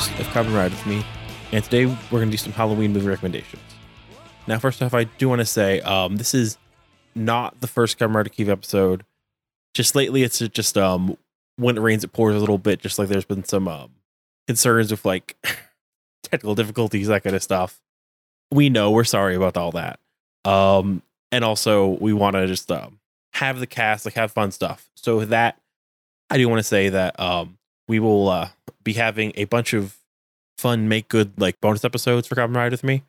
host of Kamen Ride with me, and today we're going to do some Halloween movie recommendations. Now, first off, I do want to say um, this is not the first Kamen Rider Keeve episode. Just lately, it's just um, when it rains, it pours a little bit. Just like there's been some um, concerns with like technical difficulties, that kind of stuff. We know we're sorry about all that, um, and also we want to just um, have the cast like have fun stuff. So with that I do want to say that um, we will uh, be having a bunch of fun make good like bonus episodes for Kamen Ride with me.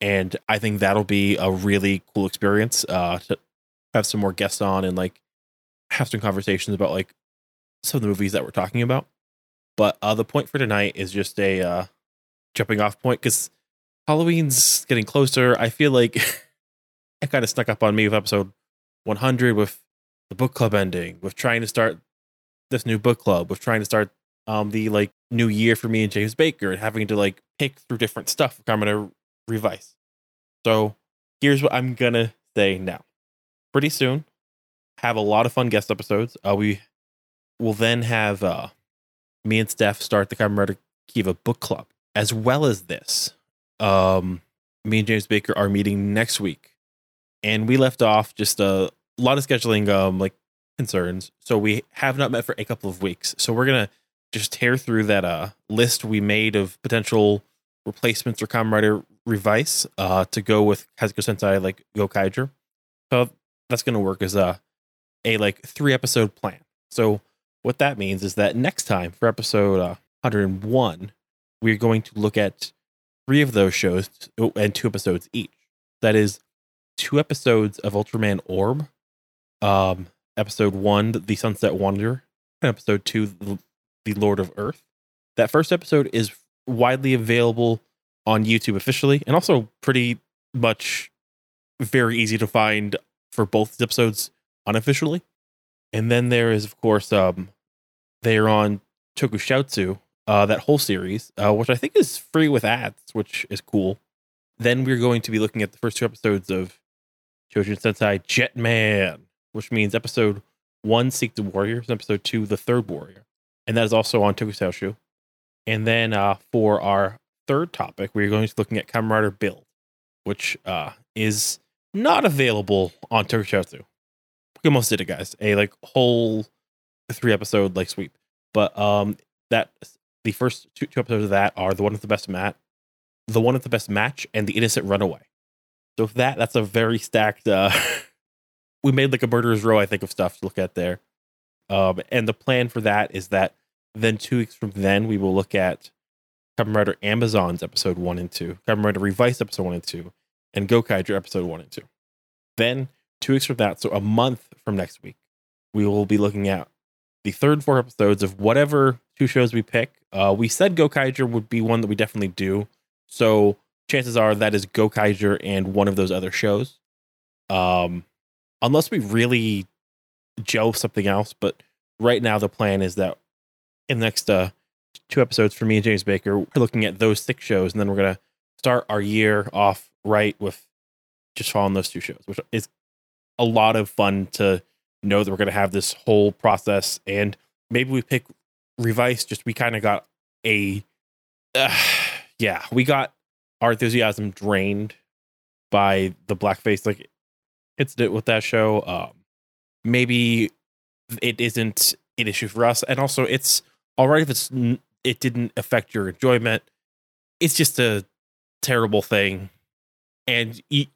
And I think that'll be a really cool experience uh, to have some more guests on and like have some conversations about like some of the movies that we're talking about. But uh, the point for tonight is just a uh, jumping off point because Halloween's getting closer. I feel like it kind of snuck up on me with episode 100 with the book club ending, with trying to start this new book club, with trying to start um the like new year for me and James Baker and having to like pick through different stuff I'm gonna revise. So here's what I'm gonna say now. Pretty soon, have a lot of fun guest episodes. Uh, we will then have uh, me and Steph start the Rider Kiva book club. As well as this, um, me and James Baker are meeting next week, and we left off just a lot of scheduling um like concerns. So we have not met for a couple of weeks. So we're gonna just tear through that uh list we made of potential replacements for Kamen Rider Revice uh to go with Kaizoku Sentai like Gokaiger. So that's gonna work as a a like three episode plan. So what that means is that next time for episode uh, 101, we're going to look at three of those shows oh, and two episodes each. That is two episodes of Ultraman Orb, um, episode one, The Sunset Wanderer, and episode two, The Lord of Earth. That first episode is widely available on YouTube officially, and also pretty much very easy to find for both episodes unofficially. And then there is, of course, um, they are on Tokushoutsu, uh, that whole series, uh, which I think is free with ads, which is cool. Then we're going to be looking at the first two episodes of Chojin Sentai Jetman, which means episode one, Seek the Warriors, and episode two, The Third Warrior. And that is also on Tokushoutsu. And then uh, for our third topic, we're going to be looking at Kamen Rider Build, which uh, is not available on Tokushoutsu. We almost did it, guys. A like whole three episode like sweep. But um that the first two, two episodes of that are the one with the best mat, the one with the best match, and the innocent runaway. So that that's a very stacked uh we made like a murderer's row, I think, of stuff to look at there. Um and the plan for that is that then two weeks from then we will look at Kamen Rider Amazons episode one and two, Kamen Rider Revice episode one and two, and Gokaiger episode one and two. Then two weeks from that, so a month from next week, we will be looking at the third four episodes of whatever two shows we pick. Uh, we said Gokaiger would be one that we definitely do. So chances are that is Gokaiger and one of those other shows. Um, unless we really gel something else. But right now, the plan is that in the next uh, two episodes for me and James Baker, we're looking at those six shows, and then we're gonna start our year off right with just following those two shows, which is a lot of fun to know that we're to have this whole process and maybe we pick revice just we kind of got a uh, yeah we got our enthusiasm drained by the blackface like incident with that show um maybe it isn't an issue for us and also it's all right if it's it didn't affect your enjoyment it's just a terrible thing and you,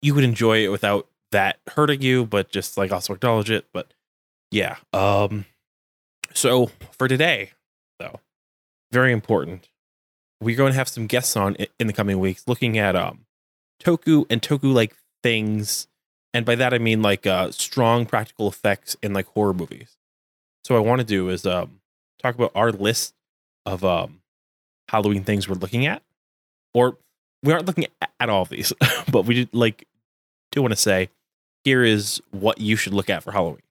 you would enjoy it without that hurting you, but just like also acknowledge it. But yeah. Um so for today, though, very important. We're going to have some guests on in the coming weeks looking at um Toku and Toku like things. And by that I mean like uh strong practical effects in like horror movies. So what I want to do is um talk about our list of um Halloween things we're looking at. Or we aren't looking at, all of these, but we did like do want to say here is what you should look at for Halloween.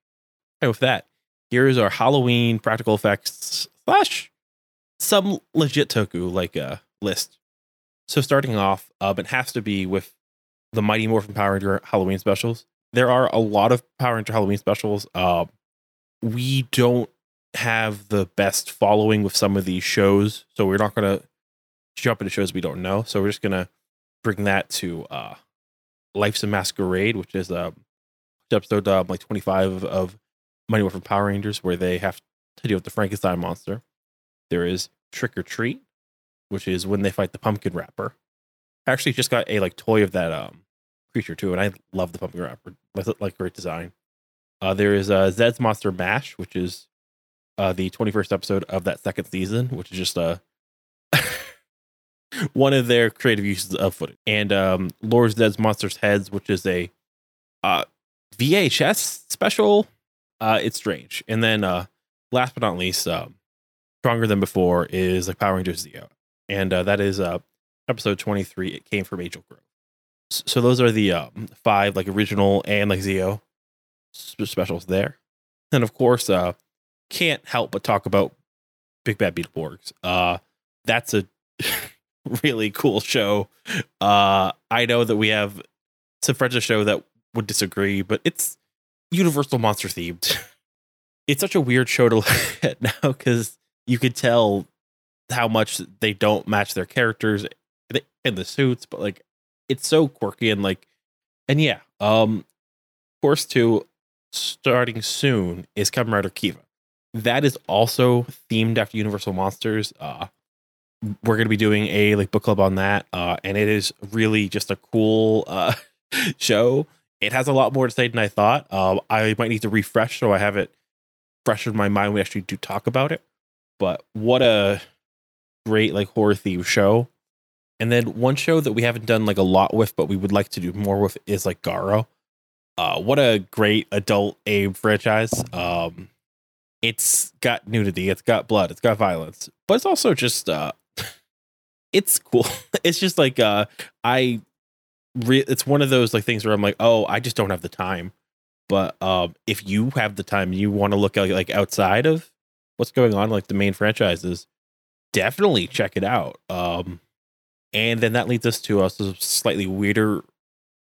And with that, here is our Halloween practical effects slash some legit toku like a uh, list. So starting off, um, it has to be with the Mighty Morphin Power Ranger Halloween specials. There are a lot of Power Ranger Halloween specials. Uh, we don't have the best following with some of these shows, so we're not gonna jump into shows we don't know. So we're just gonna bring that to uh Life's a Masquerade, which is um episode um, like 25 of Mighty Morphin Power Rangers, where they have to deal with the Frankenstein monster. There is Trick or Treat, which is when they fight the pumpkin wrapper. Actually just got a like toy of that um creature too, and I love the pumpkin wrapper. Like, great design. Uh, there is uh, Zedd's Monster Mash, which is uh, the 21st episode of that second season, which is just a one of their creative uses of footage. And um, Lord Zedd's Monsters Heads, which is a uh, VHS special. Uh, it's strange. And then uh, last but not least, um, Stronger Than Before is like Power Rangers Zeo. And uh, that is uh, episode 23. It came from Angel Grove. So those are the um, five like original and like Zeo specials there. And of course, uh, can't help but talk about Big Bad Beetleborgs. Uh, that's a really cool show. Uh, I know that we have some friends of the show that would disagree, but it's Universal Monster themed. it's such a weird show to look at now because you could tell how much they don't match their characters in the suits, but like it's so quirky and like, and yeah, um, course, two starting soon is Kamen Rider Kiva. That is also themed after Universal Monsters. Uh, we're to be doing a like book club on that, uh, and it is really just a cool uh, show. It has a lot more to say than I thought. Uh, I might need to refresh so I have it fresh in my mind. We actually do talk about it, but what a great like horror theme show. And then one show that we haven't done like a lot with, but we would like to do more with is like Garo. Uh, what a great adult aim franchise. Um, it's got nudity, it's got blood, it's got violence, but it's also just uh, it's cool. it's just like uh, I, re- it's one of those like things where I'm like, oh, I just don't have the time. But um, if you have the time, you want to look at, like outside of what's going on, like the main franchises, definitely check it out. Um, and then that leads us to uh, some slightly weirder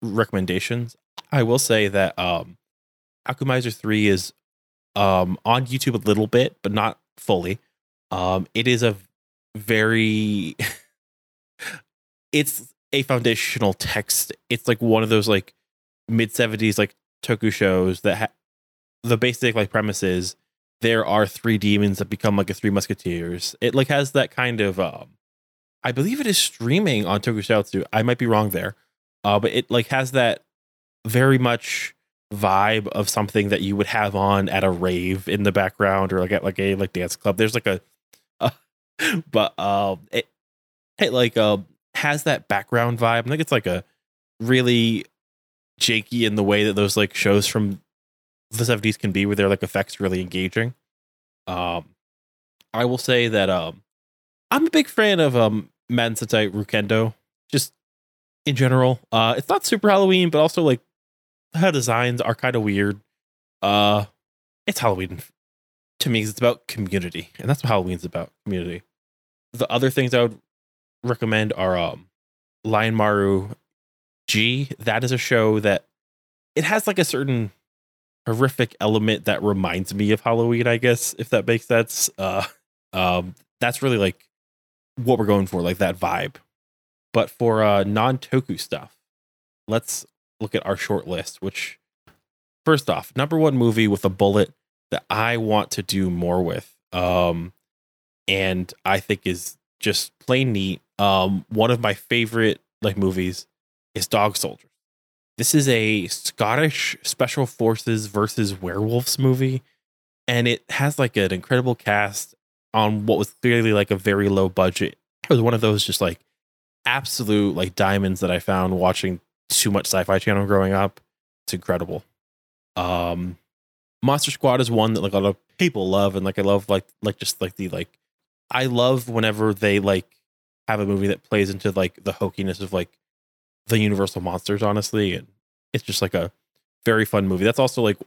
recommendations. I will say that um Akumaizer 3 is um on YouTube a little bit, but not fully. Um it is a very it's a foundational text. It's like one of those like mid 70s like toku shows that ha- the basic like premise is there are three demons that become like a three musketeers. It like has that kind of um I believe it is streaming on Tokusatsu. I might be wrong there. Uh but it like has that very much vibe of something that you would have on at a rave in the background or like at like a like dance club. There's like a, uh, but um, it it like uh has that background vibe. I think it's like a really janky in the way that those like shows from the 70s can be, where they're like effects really engaging. Um, I will say that um, I'm a big fan of um Madan Sentai Ryukendo. Just in general, uh, it's not super Halloween, but also like her designs are kind of weird. Uh, it's Halloween to me. It's about community, and that's what Halloween's about. Community. The other things I would recommend are um, Lion Maru G. That is a show that it has like a certain horrific element that reminds me of Halloween. I guess if that makes sense. Uh, um, that's really like what we're going for, like that vibe. But for uh, non Toku stuff, let's look at our short list, which first off, number one movie with a bullet that I want to do more with. Um, and I think is just plain neat. Um, one of my favorite like movies is Dog Soldiers. This is a Scottish special forces versus werewolves movie, and it has like an incredible cast on what was clearly like a very low budget. It was one of those just like absolute like diamonds that I found watching too much sci-fi channel growing up. It's incredible. Um Monster Squad is one that like a lot of people love and like I love like like just like the like I love whenever they like have a movie that plays into like the hokiness of like the universal monsters honestly and it's just like a very fun movie. That's also like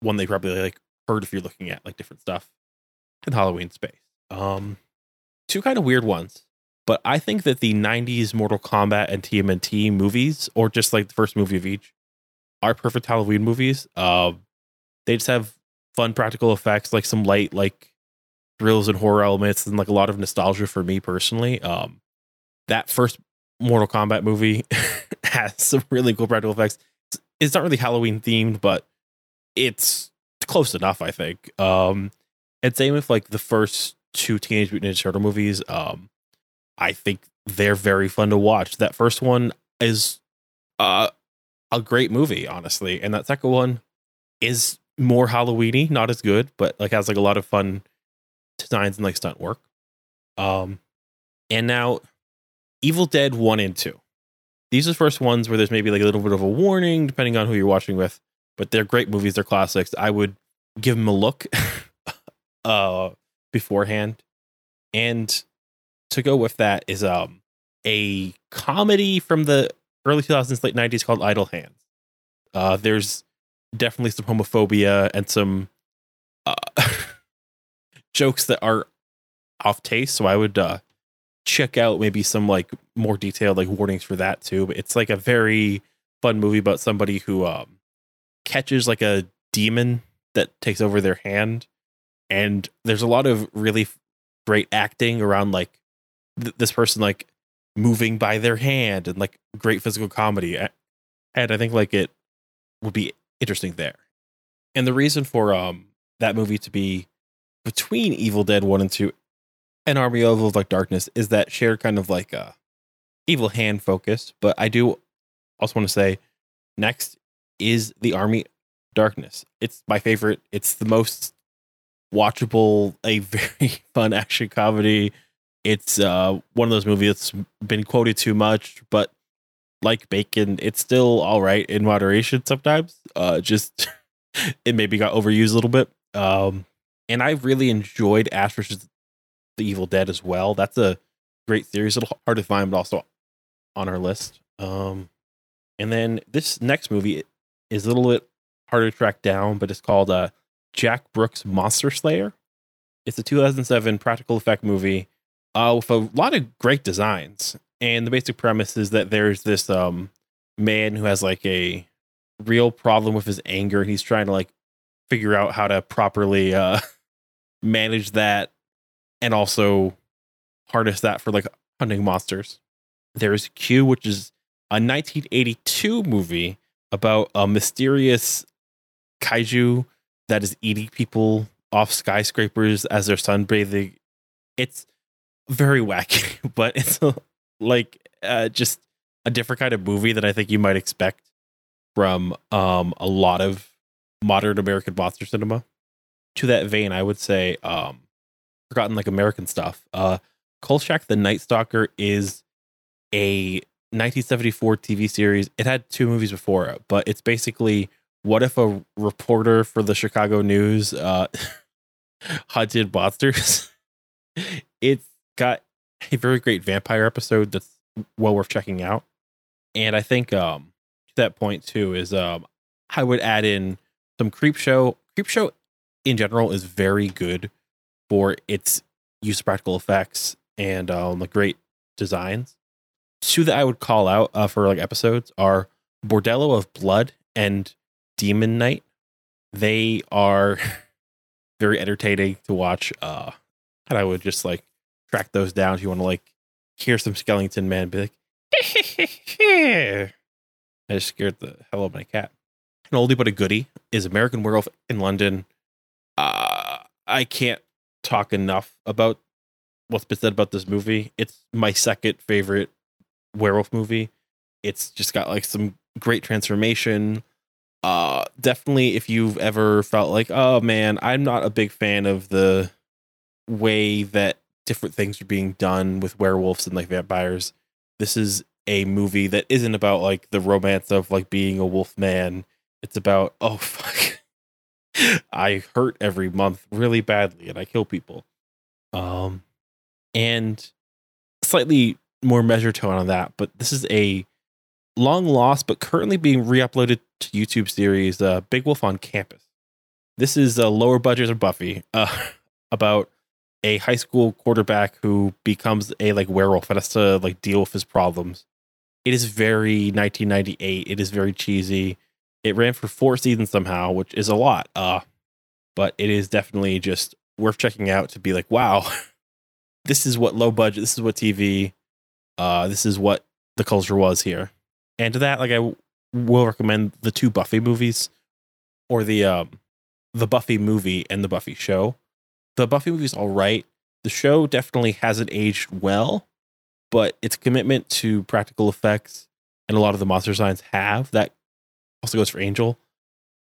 one they probably like heard if you're looking at like different stuff in Halloween space. Um two kind of weird ones. But I think that the 90s Mortal Kombat and TMNT movies, or just like the first movie of each, are perfect Halloween movies. Uh, they just have fun practical effects, like some light like thrills and horror elements, and like a lot of nostalgia for me personally. Um, that first Mortal Kombat movie has some really cool practical effects. It's not really Halloween themed, but it's close enough, I think. Um, and same with like the first two Teenage Mutant Ninja Turtle movies. Um, I think they're very fun to watch. That first one is uh, a great movie, honestly, and that second one is more Halloweeny, not as good, but like has like a lot of fun designs and like stunt work. Um, and now Evil Dead one and two. These are the first ones where there's maybe like a little bit of a warning, depending on who you're watching with. But they're great movies. They're classics. I would give them a look uh, beforehand. And to go with that is um a comedy from the early 2000s, late 90s called Idle Hands. Uh, there's definitely some homophobia and some uh, jokes that are off taste. So I would uh, check out maybe some like more detailed like warnings for that too. But it's like a very fun movie about somebody who um, catches like a demon that takes over their hand, and there's a lot of really great acting around like th- this person like moving by their hand and like great physical comedy. And I think like it would be interesting there. And the reason for um that movie to be between Evil Dead 1 and 2 and Army of like Darkness is that shared kind of like uh, evil hand focus. But I do also want to say next is the Army Darkness. It's my favorite. It's the most watchable, a very fun action comedy. It's uh, one of those movies that's been quoted too much, but like Bacon, it's still all right in moderation sometimes. Uh, just it maybe got overused a little bit. Um, and I really enjoyed Ash vs. The Evil Dead as well. That's a great series. A little hard to find, but also on our list. Um, and then this next movie is a little bit harder to track down, but it's called uh, Jack Brooks Monster Slayer. It's a 2007 practical effect movie uh, with a lot of great designs. And the basic premise is that there's this um, man who has like a real problem with his anger. and He's trying to like figure out how to properly uh, manage that and also harness that for like hunting monsters. There's Q, which is a 1982 movie about a mysterious kaiju that is eating people off skyscrapers as they're sunbathing. It's very wacky, but it's a, like uh, just a different kind of movie that I think you might expect from um, a lot of modern American monster cinema. To that vein, I would say um, forgotten like American stuff. Uh, Kolchak the Night Stalker is a 1974 TV series. It had two movies before but it's basically what if a reporter for the Chicago News uh, hunted monsters? it's got a very great vampire episode that's well worth checking out. And I think um, to that point too is um, I would add in some creep show. Creep show in general is very good for its use of practical effects and um, like great designs. Two that I would call out uh, for like episodes are Bordello of Blood and Demon Knight. They are very entertaining to watch. Uh, and I would just like track those down if you want to like hear some skeleton man be like, I just scared the hell out of my cat. An oldie but a goodie is American Werewolf in London. Uh, I can't talk enough about what's been said about this movie. It's my second favorite werewolf movie. It's just got like some great transformation. Uh, definitely if you've ever felt like, oh man, I'm not a big fan of the way that different things are being done with werewolves and like vampires. This is a movie that isn't about like the romance of like being a wolf man. It's about oh fuck, I hurt every month really badly and I kill people. Um, and slightly more measured tone on that, but this is a long lost but currently being re-uploaded to YouTube series uh, Big Wolf on Campus. This is a lower budget than Buffy, uh, about a high school quarterback who becomes a like werewolf and has to like deal with his problems. It is very 1998. It is very cheesy. It ran for four seasons somehow, which is a lot. Uh, but it is definitely just worth checking out to be like, wow, this is what low budget, this is what TV, uh, this is what the culture was here. And to that, like I w- will recommend the two Buffy movies or the um the Buffy movie and the Buffy show. The Buffy movie is all right. The show definitely hasn't aged well, but its commitment to practical effects and a lot of the monster designs have. That also goes for Angel.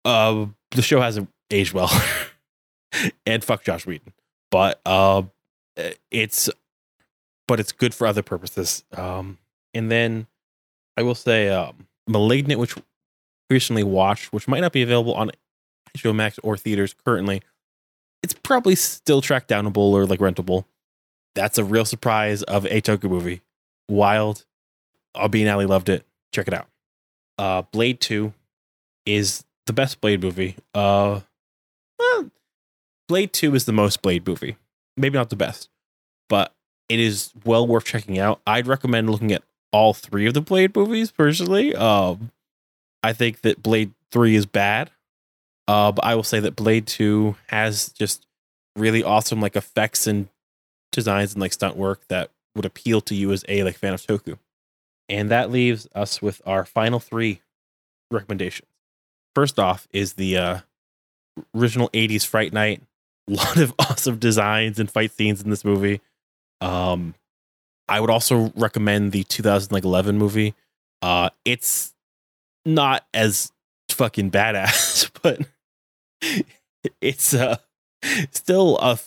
Uh, the show hasn't aged well, and fuck Joss Whedon. But uh, it's but it's good for other purposes. Um, and then I will say, um, *Malignant*, which recently watched, which might not be available on HBO Max or theaters currently. It's probably still track downable or like rentable. That's a real surprise of a Toku movie. Wild. Albie and Allie loved it. Check it out. Uh, Blade 2 is the best Blade movie. Uh, well, Blade 2 is the most Blade movie. Maybe not the best, but it is well worth checking out. I'd recommend looking at all three of the Blade movies personally. Um, I think that Blade 3 is bad. Uh, but I will say that Blade 2 has just really awesome like effects and designs and like stunt work that would appeal to you as a like fan of Toku. And that leaves us with our final three recommendations. First off is the uh, original 80s Fright Night. A lot of awesome designs and fight scenes in this movie. Um, I would also recommend the 2011 movie. Uh, it's not as fucking badass, but it's uh still a,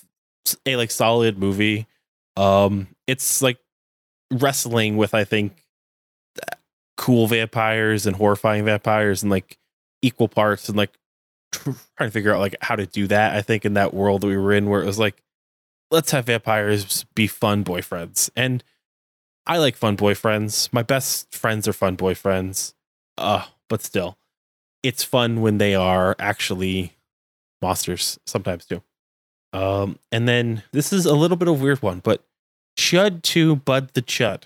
a like solid movie. Um, it's like wrestling with I think cool vampires and horrifying vampires and like equal parts and like trying to figure out like how to do that. I think in that world that we were in where it was like let's have vampires be fun boyfriends and I like fun boyfriends. My best friends are fun boyfriends. Uh, but still, it's fun when they are actually monsters sometimes too. Um, and then this is a little bit of weird one, but Chud to Bud the Chud.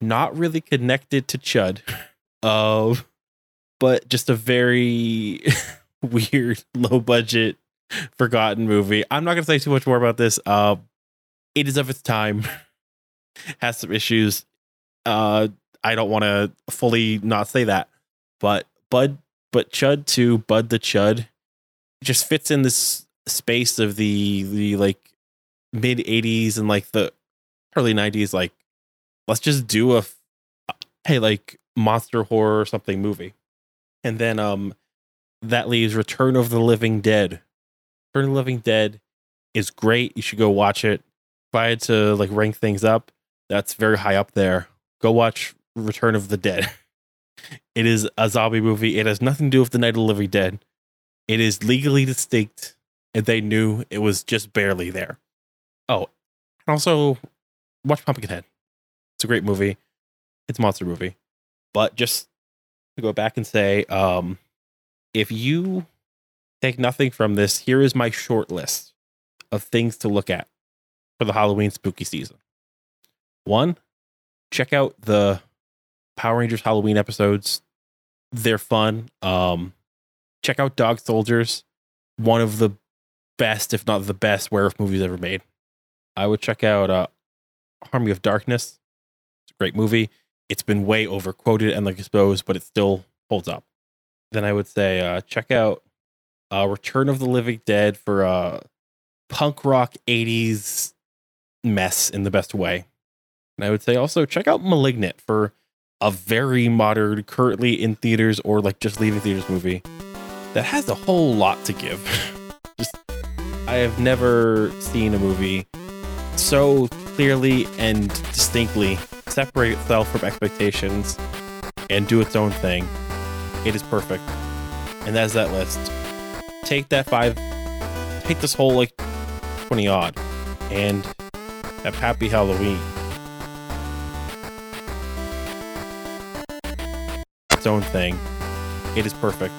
Not really connected to Chud. Uh, but just a very weird, low budget, forgotten movie. I'm not gonna say too much more about this. Uh, it is of its time. Has some issues. Uh, I don't want to fully not say that, but Bud, but Chud to Bud the Chud just fits in this space of the the like mid 80s and like the early 90s like let's just do a hey like monster horror or something movie and then um that leaves return of the living dead return of the living dead is great you should go watch it if i had to like rank things up that's very high up there go watch return of the dead it is a zombie movie it has nothing to do with the night of the living dead it is legally distinct, and they knew it was just barely there. Oh, and also watch Pumpkinhead. It's a great movie. It's a monster movie. But just to go back and say, um, if you take nothing from this, here is my short list of things to look at for the Halloween spooky season. One, check out the Power Rangers Halloween episodes. They're fun. Um, check out Dog Soldiers, one of the best, if not the best, werewolf movies ever made. I would check out uh, Army of Darkness. It's a great movie. It's been way overquoted and like exposed, but it still holds up. Then I would say uh, check out uh, Return of the Living Dead for a punk rock 80s mess in the best way. And I would say also check out Malignant for a very modern, currently in theaters or like just leaving theaters movie that has a whole lot to give. Just, I have never seen a movie so clearly and distinctly separate itself from expectations and do its own thing. It is perfect. And that's that list. Take that five, take this whole like 20 odd, and have happy Halloween. Its own thing. It is perfect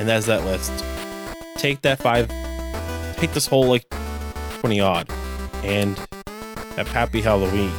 and that's that list. Take that five, take this whole like 20 odd, and have happy Halloween.